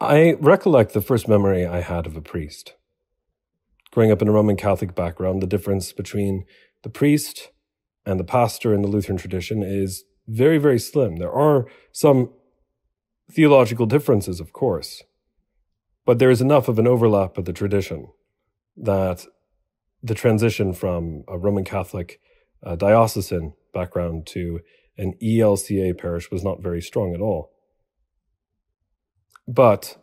I recollect the first memory I had of a priest. Growing up in a Roman Catholic background, the difference between the priest and the pastor in the Lutheran tradition is very, very slim. There are some theological differences, of course, but there is enough of an overlap of the tradition that the transition from a Roman Catholic uh, diocesan background to an ELCA parish was not very strong at all. But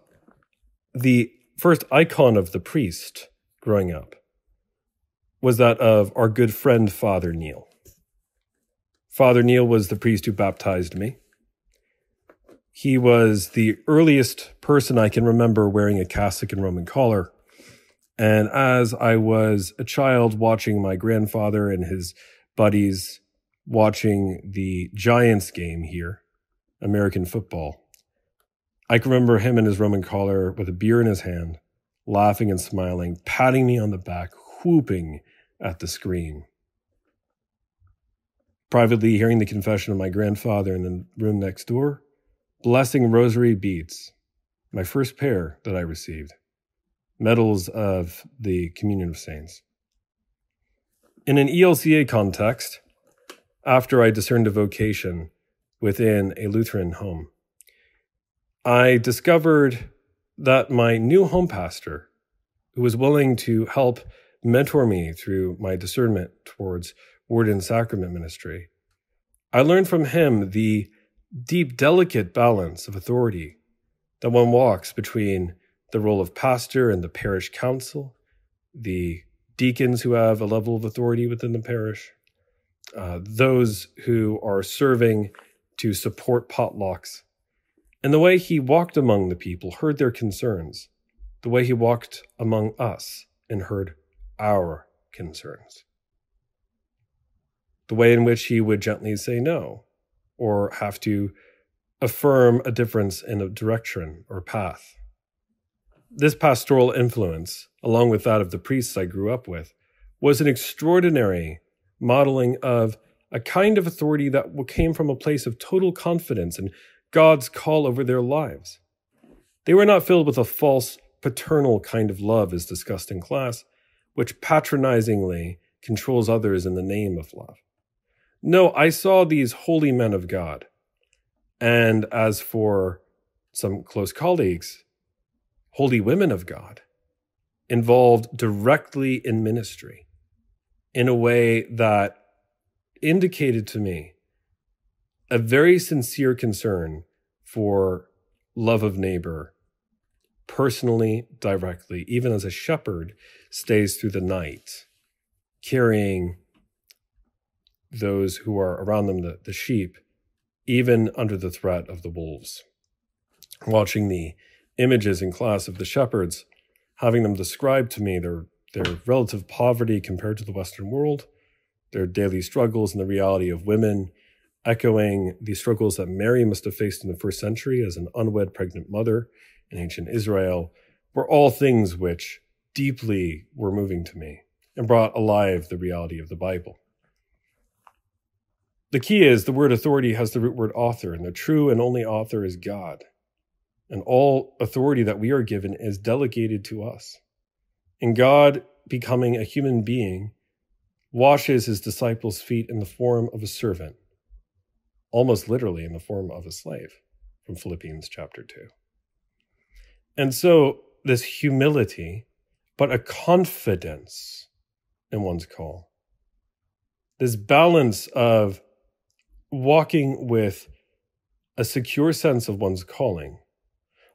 the first icon of the priest growing up was that of our good friend Father Neil. Father Neil was the priest who baptized me. He was the earliest person I can remember wearing a cassock and Roman collar. And as I was a child watching my grandfather and his buddies watching the Giants game here, American football, I can remember him in his Roman collar with a beer in his hand, laughing and smiling, patting me on the back, whooping at the screen. Privately hearing the confession of my grandfather in the room next door, blessing rosary beads, my first pair that I received, medals of the Communion of Saints. In an ELCA context, after I discerned a vocation within a Lutheran home, I discovered that my new home pastor, who was willing to help mentor me through my discernment towards word and sacrament ministry, I learned from him the deep, delicate balance of authority that one walks between the role of pastor and the parish council, the deacons who have a level of authority within the parish, uh, those who are serving to support potlucks and the way he walked among the people, heard their concerns, the way he walked among us and heard our concerns, the way in which he would gently say no or have to affirm a difference in a direction or path. This pastoral influence, along with that of the priests I grew up with, was an extraordinary modeling of a kind of authority that came from a place of total confidence and God's call over their lives. They were not filled with a false paternal kind of love as discussed in class, which patronizingly controls others in the name of love. No, I saw these holy men of God. And as for some close colleagues, holy women of God, involved directly in ministry in a way that indicated to me a very sincere concern for love of neighbor, personally, directly, even as a shepherd stays through the night, carrying those who are around them, the, the sheep, even under the threat of the wolves. Watching the images in class of the shepherds, having them describe to me their, their relative poverty compared to the Western world, their daily struggles, and the reality of women echoing the struggles that Mary must have faced in the first century as an unwed pregnant mother in ancient Israel, were all things which deeply were moving to me and brought alive the reality of the Bible. The key is the word authority has the root word author, and the true and only author is God. And all authority that we are given is delegated to us. And God, becoming a human being, washes his disciples' feet in the form of a servant almost literally in the form of a slave from Philippians chapter 2. And so, this humility, but a confidence in one's call, this balance of walking with a secure sense of one's calling,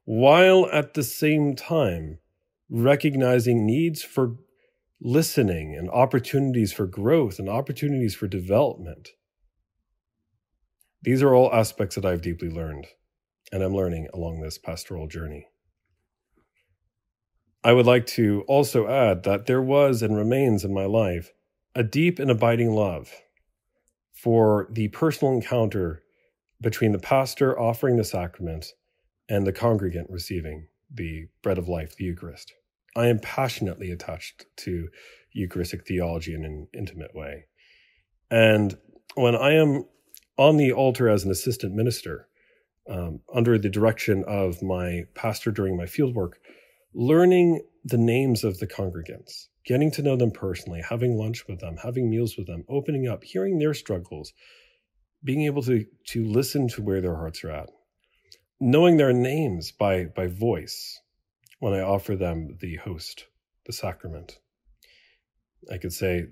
while at the same time recognizing needs for listening and opportunities for growth and opportunities for development these are all aspects that I've deeply learned and I'm learning along this pastoral journey. I would like to also add that there was and remains in my life a deep and abiding love for the personal encounter between the pastor offering the sacrament and the congregant receiving the bread of life, the Eucharist. I am passionately attached to Eucharistic theology in an intimate way. And when I am on the altar as an assistant minister, um, under the direction of my pastor during my field work, learning the names of the congregants, getting to know them personally, having lunch with them, having meals with them, opening up, hearing their struggles, being able to, to listen to where their hearts are at, knowing their names by, by voice when I offer them the host, the sacrament. I could say,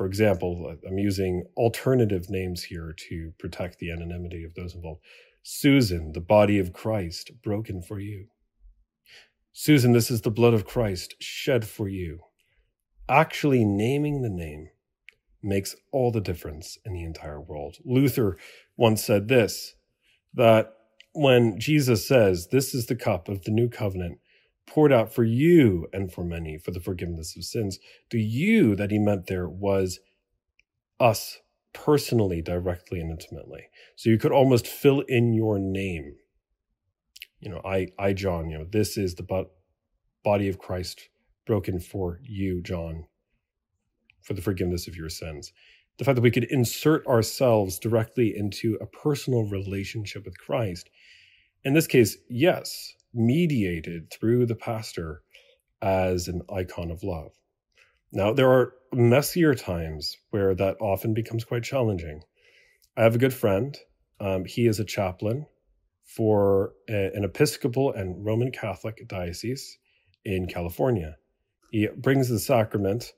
for example, uh, I'm using alternative names here to protect the anonymity of those involved. Susan, the body of Christ, broken for you. Susan, this is the blood of Christ shed for you. Actually, naming the name makes all the difference in the entire world. Luther once said this that when Jesus says, This is the cup of the new covenant poured out for you and for many for the forgiveness of sins, the you that he meant there was us personally, directly, and intimately. So you could almost fill in your name. You know, I, I, John, you know, this is the body of Christ broken for you, John, for the forgiveness of your sins. The fact that we could insert ourselves directly into a personal relationship with Christ. In this case, yes, mediated through the pastor as an icon of love. Now, there are messier times where that often becomes quite challenging. I have a good friend. Um, he is a chaplain for a, an Episcopal and Roman Catholic diocese in California. He brings the sacrament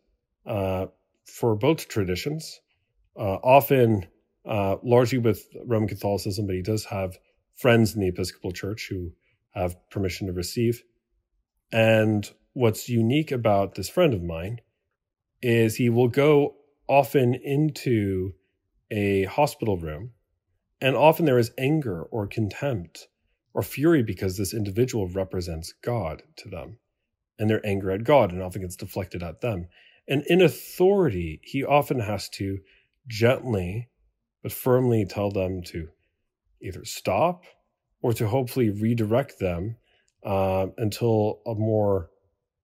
uh, for both traditions, uh, often uh, largely with Roman Catholicism, but he does have friends in the Episcopal Church who have permission to receive. And what's unique about this friend of mine is he will go often into a hospital room, and often there is anger or contempt or fury because this individual represents God to them, and their anger at God, and often gets deflected at them. And in authority, he often has to gently but firmly tell them to either stop or to hopefully redirect them uh, until a more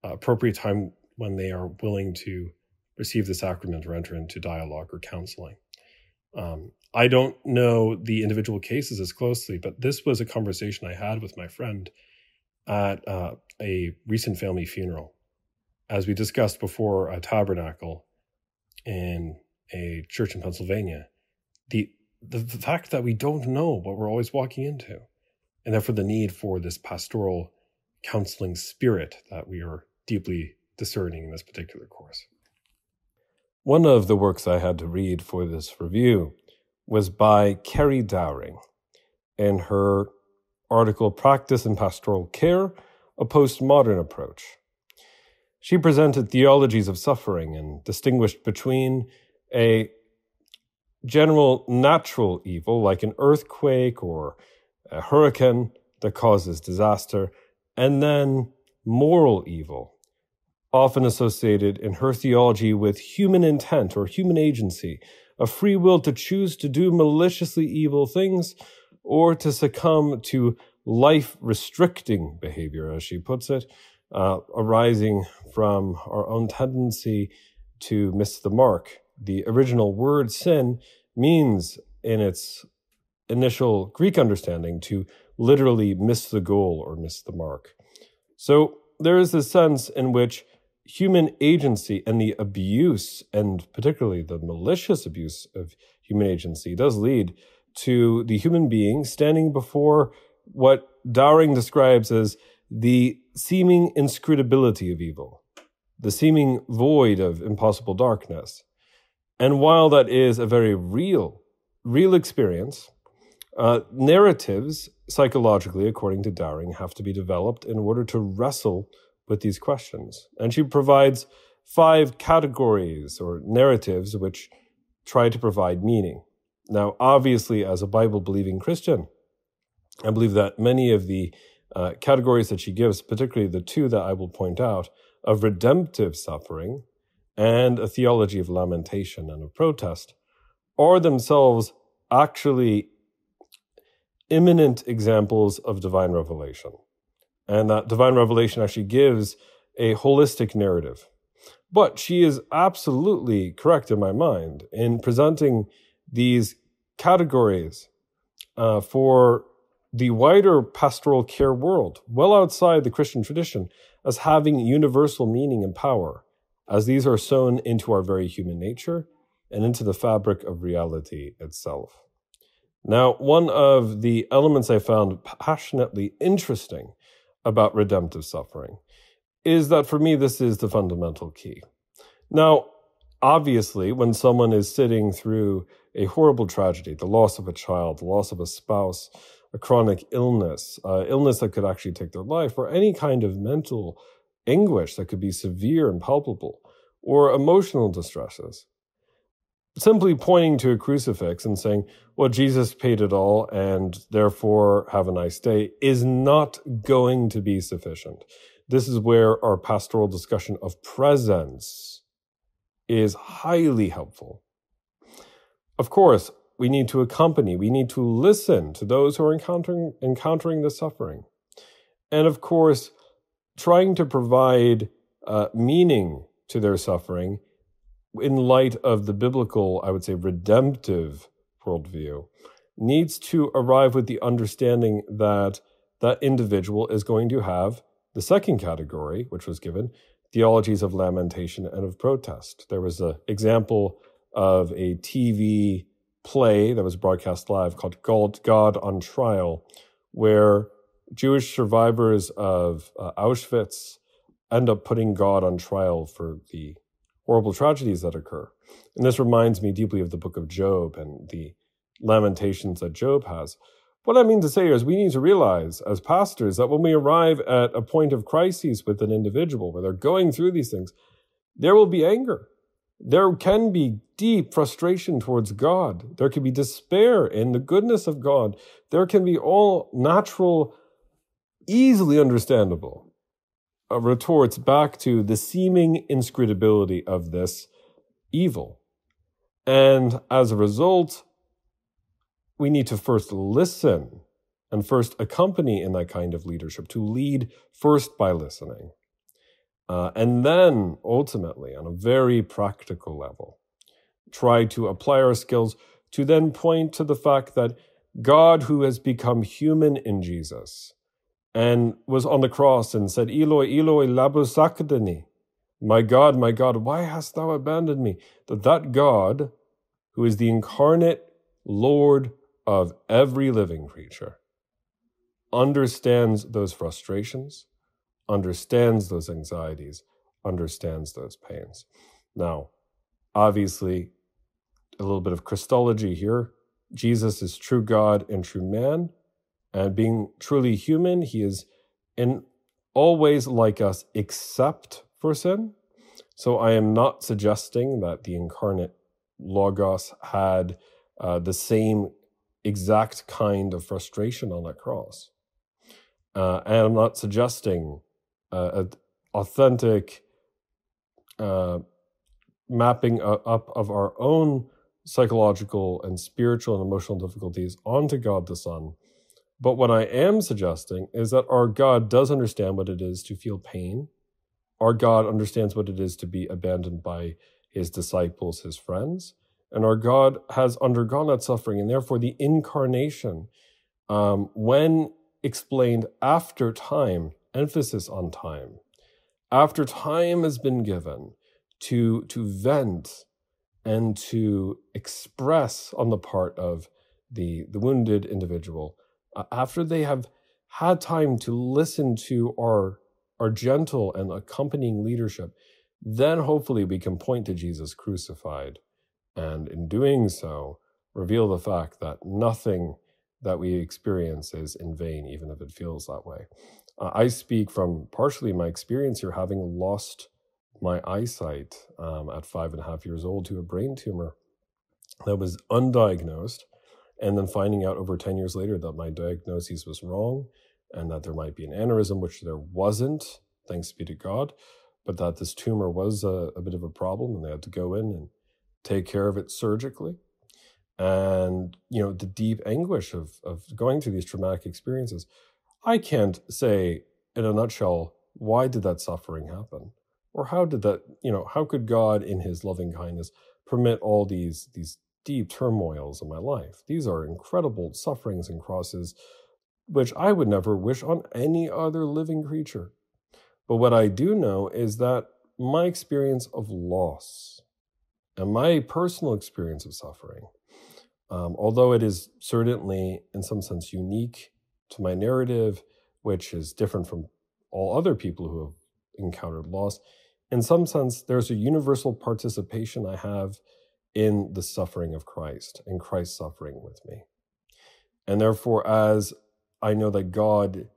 appropriate time when they are willing to receive the sacrament or enter into dialogue or counseling. Um, I don't know the individual cases as closely, but this was a conversation I had with my friend at uh, a recent family funeral. As we discussed before, a tabernacle in a church in Pennsylvania, the, the, the fact that we don't know what we're always walking into and therefore the need for this pastoral counseling spirit that we are deeply discerning in this particular course. One of the works I had to read for this review was by Carrie Doehring in her article Practice and Pastoral Care, a Postmodern Approach. She presented theologies of suffering and distinguished between a general natural evil like an earthquake or a hurricane that causes disaster, and then moral evil, often associated in her theology with human intent or human agency, a free will to choose to do maliciously evil things or to succumb to life restricting behavior, as she puts it, uh, arising from our own tendency to miss the mark. The original word sin means in its initial Greek understanding to literally miss the goal or miss the mark. So there is a sense in which human agency and the abuse, and particularly the malicious abuse of human agency, does lead to the human being standing before what Doehring describes as the seeming inscrutability of evil, the seeming void of impossible darkness. And while that is a very real, real experience, uh, narratives, psychologically, according to Doehring, have to be developed in order to wrestle with these questions. And she provides five categories or narratives which try to provide meaning. Now, obviously, as a Bible believing Christian, I believe that many of the uh, categories that she gives, particularly the two that I will point out, of redemptive suffering and a theology of lamentation and of protest, are themselves actually imminent examples of divine revelation. And that divine revelation actually gives a holistic narrative. But she is absolutely correct in my mind in presenting these categories uh, for the wider pastoral care world, well outside the Christian tradition, as having universal meaning and power, as these are sown into our very human nature and into the fabric of reality itself. Now, one of the elements I found passionately interesting about redemptive suffering is that for me, this is the fundamental key. Now, obviously, when someone is sitting through a horrible tragedy, the loss of a child, the loss of a spouse, a chronic illness, uh, illness that could actually take their life, or any kind of mental anguish that could be severe and palpable, or emotional distresses, simply pointing to a crucifix and saying, well, Jesus paid it all and therefore have a nice day is not going to be sufficient. This is where our pastoral discussion of presence is highly helpful. Of course, we need to accompany, we need to listen to those who are encountering, encountering the suffering. And of course, trying to provide uh, meaning to their suffering in light of the biblical, I would say, redemptive worldview, needs to arrive with the understanding that that individual is going to have the second category, which was given, theologies of lamentation and of protest. There was an example of a TV play that was broadcast live called God on Trial, where Jewish survivors of uh, Auschwitz end up putting God on trial for the horrible tragedies that occur. And this reminds me deeply of the book of Job and the lamentations that Job has. What I mean to say is we need to realize as pastors that when we arrive at a point of crisis with an individual where they're going through these things, there will be anger. There can be deep frustration towards God. There can be despair in the goodness of God. There can be all natural, easily understandable retorts back to the seeming inscrutability of this evil. And as a result, we need to first listen and first accompany in that kind of leadership, to lead first by listening. Uh, and then ultimately, on a very practical level, try to apply our skills to then point to the fact that God, who has become human in Jesus, and was on the cross and said, Eloi, Eloi, lama sabachthani. My God, my God, why hast thou abandoned me? That that God, who is the incarnate Lord of every living creature, understands those frustrations, understands those anxieties, understands those pains. Now, obviously, a little bit of Christology here. Jesus is true God and true man. And being truly human, he is in always like us except for sin. So I am not suggesting that the incarnate Logos had uh, the same exact kind of frustration on that cross. Uh, and I'm not suggesting uh, an authentic uh, mapping up of our own psychological and spiritual and emotional difficulties onto God the Son but what I am suggesting is that our God does understand what it is to feel pain. Our God understands what it is to be abandoned by his disciples, his friends. And our God has undergone that suffering. And therefore, the incarnation, um, when explained after time, emphasis on time, after time has been given to, to vent and to express on the part of the, the wounded individual after they have had time to listen to our our gentle and accompanying leadership, then hopefully we can point to Jesus crucified, and in doing so, reveal the fact that nothing that we experience is in vain, even if it feels that way. Uh, I speak from partially my experience here, having lost my eyesight um, at five and a half years old to a brain tumor that was undiagnosed and then finding out over 10 years later that my diagnosis was wrong and that there might be an aneurysm, which there wasn't, thanks be to God, but that this tumor was a, a bit of a problem and they had to go in and take care of it surgically. And, you know, the deep anguish of, of going through these traumatic experiences. I can't say in a nutshell, why did that suffering happen? Or how did that, you know, how could God in his loving kindness permit all these, these deep turmoils in my life. These are incredible sufferings and crosses which I would never wish on any other living creature. But what I do know is that my experience of loss and my personal experience of suffering, um, although it is certainly in some sense unique to my narrative, which is different from all other people who have encountered loss, in some sense, there's a universal participation I have in the suffering of Christ and Christ's suffering with me. And therefore, as I know that God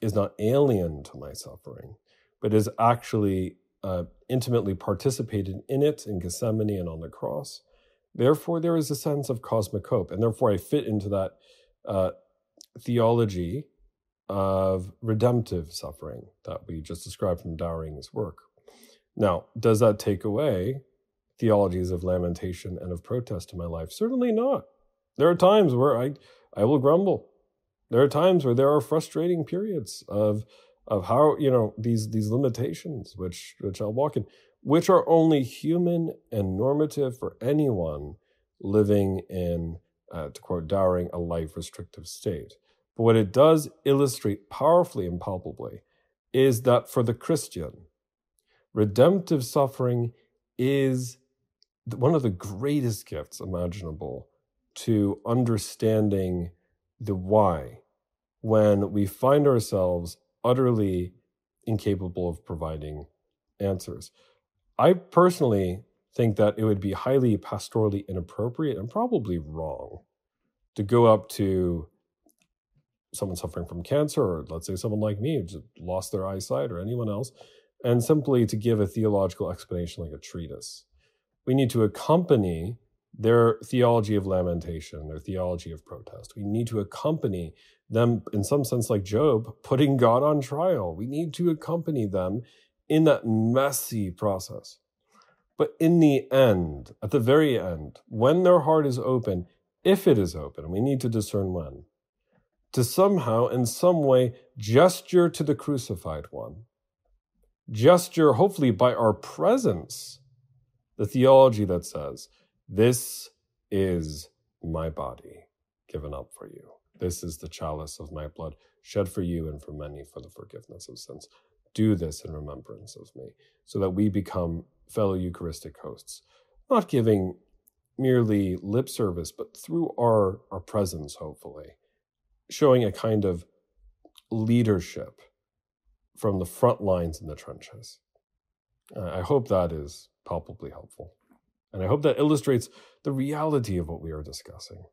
is not alien to my suffering, but is actually uh, intimately participated in it in Gethsemane and on the cross. Therefore, there is a sense of cosmic hope, and therefore I fit into that uh, theology of redemptive suffering that we just described from Doehring's work. Now, does that take away theologies of lamentation and of protest in my life? Certainly not. There are times where I, I will grumble. There are times where there are frustrating periods of of how you know these these limitations which which I'll walk in, which are only human and normative for anyone living in, uh, to quote Doehring, a life restrictive state. But what it does illustrate powerfully and palpably is that for the Christian, redemptive suffering is one of the greatest gifts imaginable to understanding the why when we find ourselves utterly incapable of providing answers. I personally think that it would be highly pastorally inappropriate and probably wrong to go up to someone suffering from cancer, or let's say someone like me who lost their eyesight, or anyone else, and simply to give a theological explanation like a treatise. We need to accompany their theology of lamentation, their theology of protest. We need to accompany them, in some sense, like Job, putting God on trial. We need to accompany them in that messy process. But in the end, at the very end, when their heart is open, if it is open, we need to discern when, to somehow, in some way, gesture to the crucified one, gesture, hopefully, by our presence, the theology that says, This is my body given up for you. This is the chalice of my blood, shed for you and for many for the forgiveness of sins. Do this in remembrance of me, so that we become fellow Eucharistic hosts, not giving merely lip service, but through our, our presence, hopefully, showing a kind of leadership from the front lines in the trenches. Uh, I hope that is palpably helpful. And I hope that illustrates the reality of what we are discussing.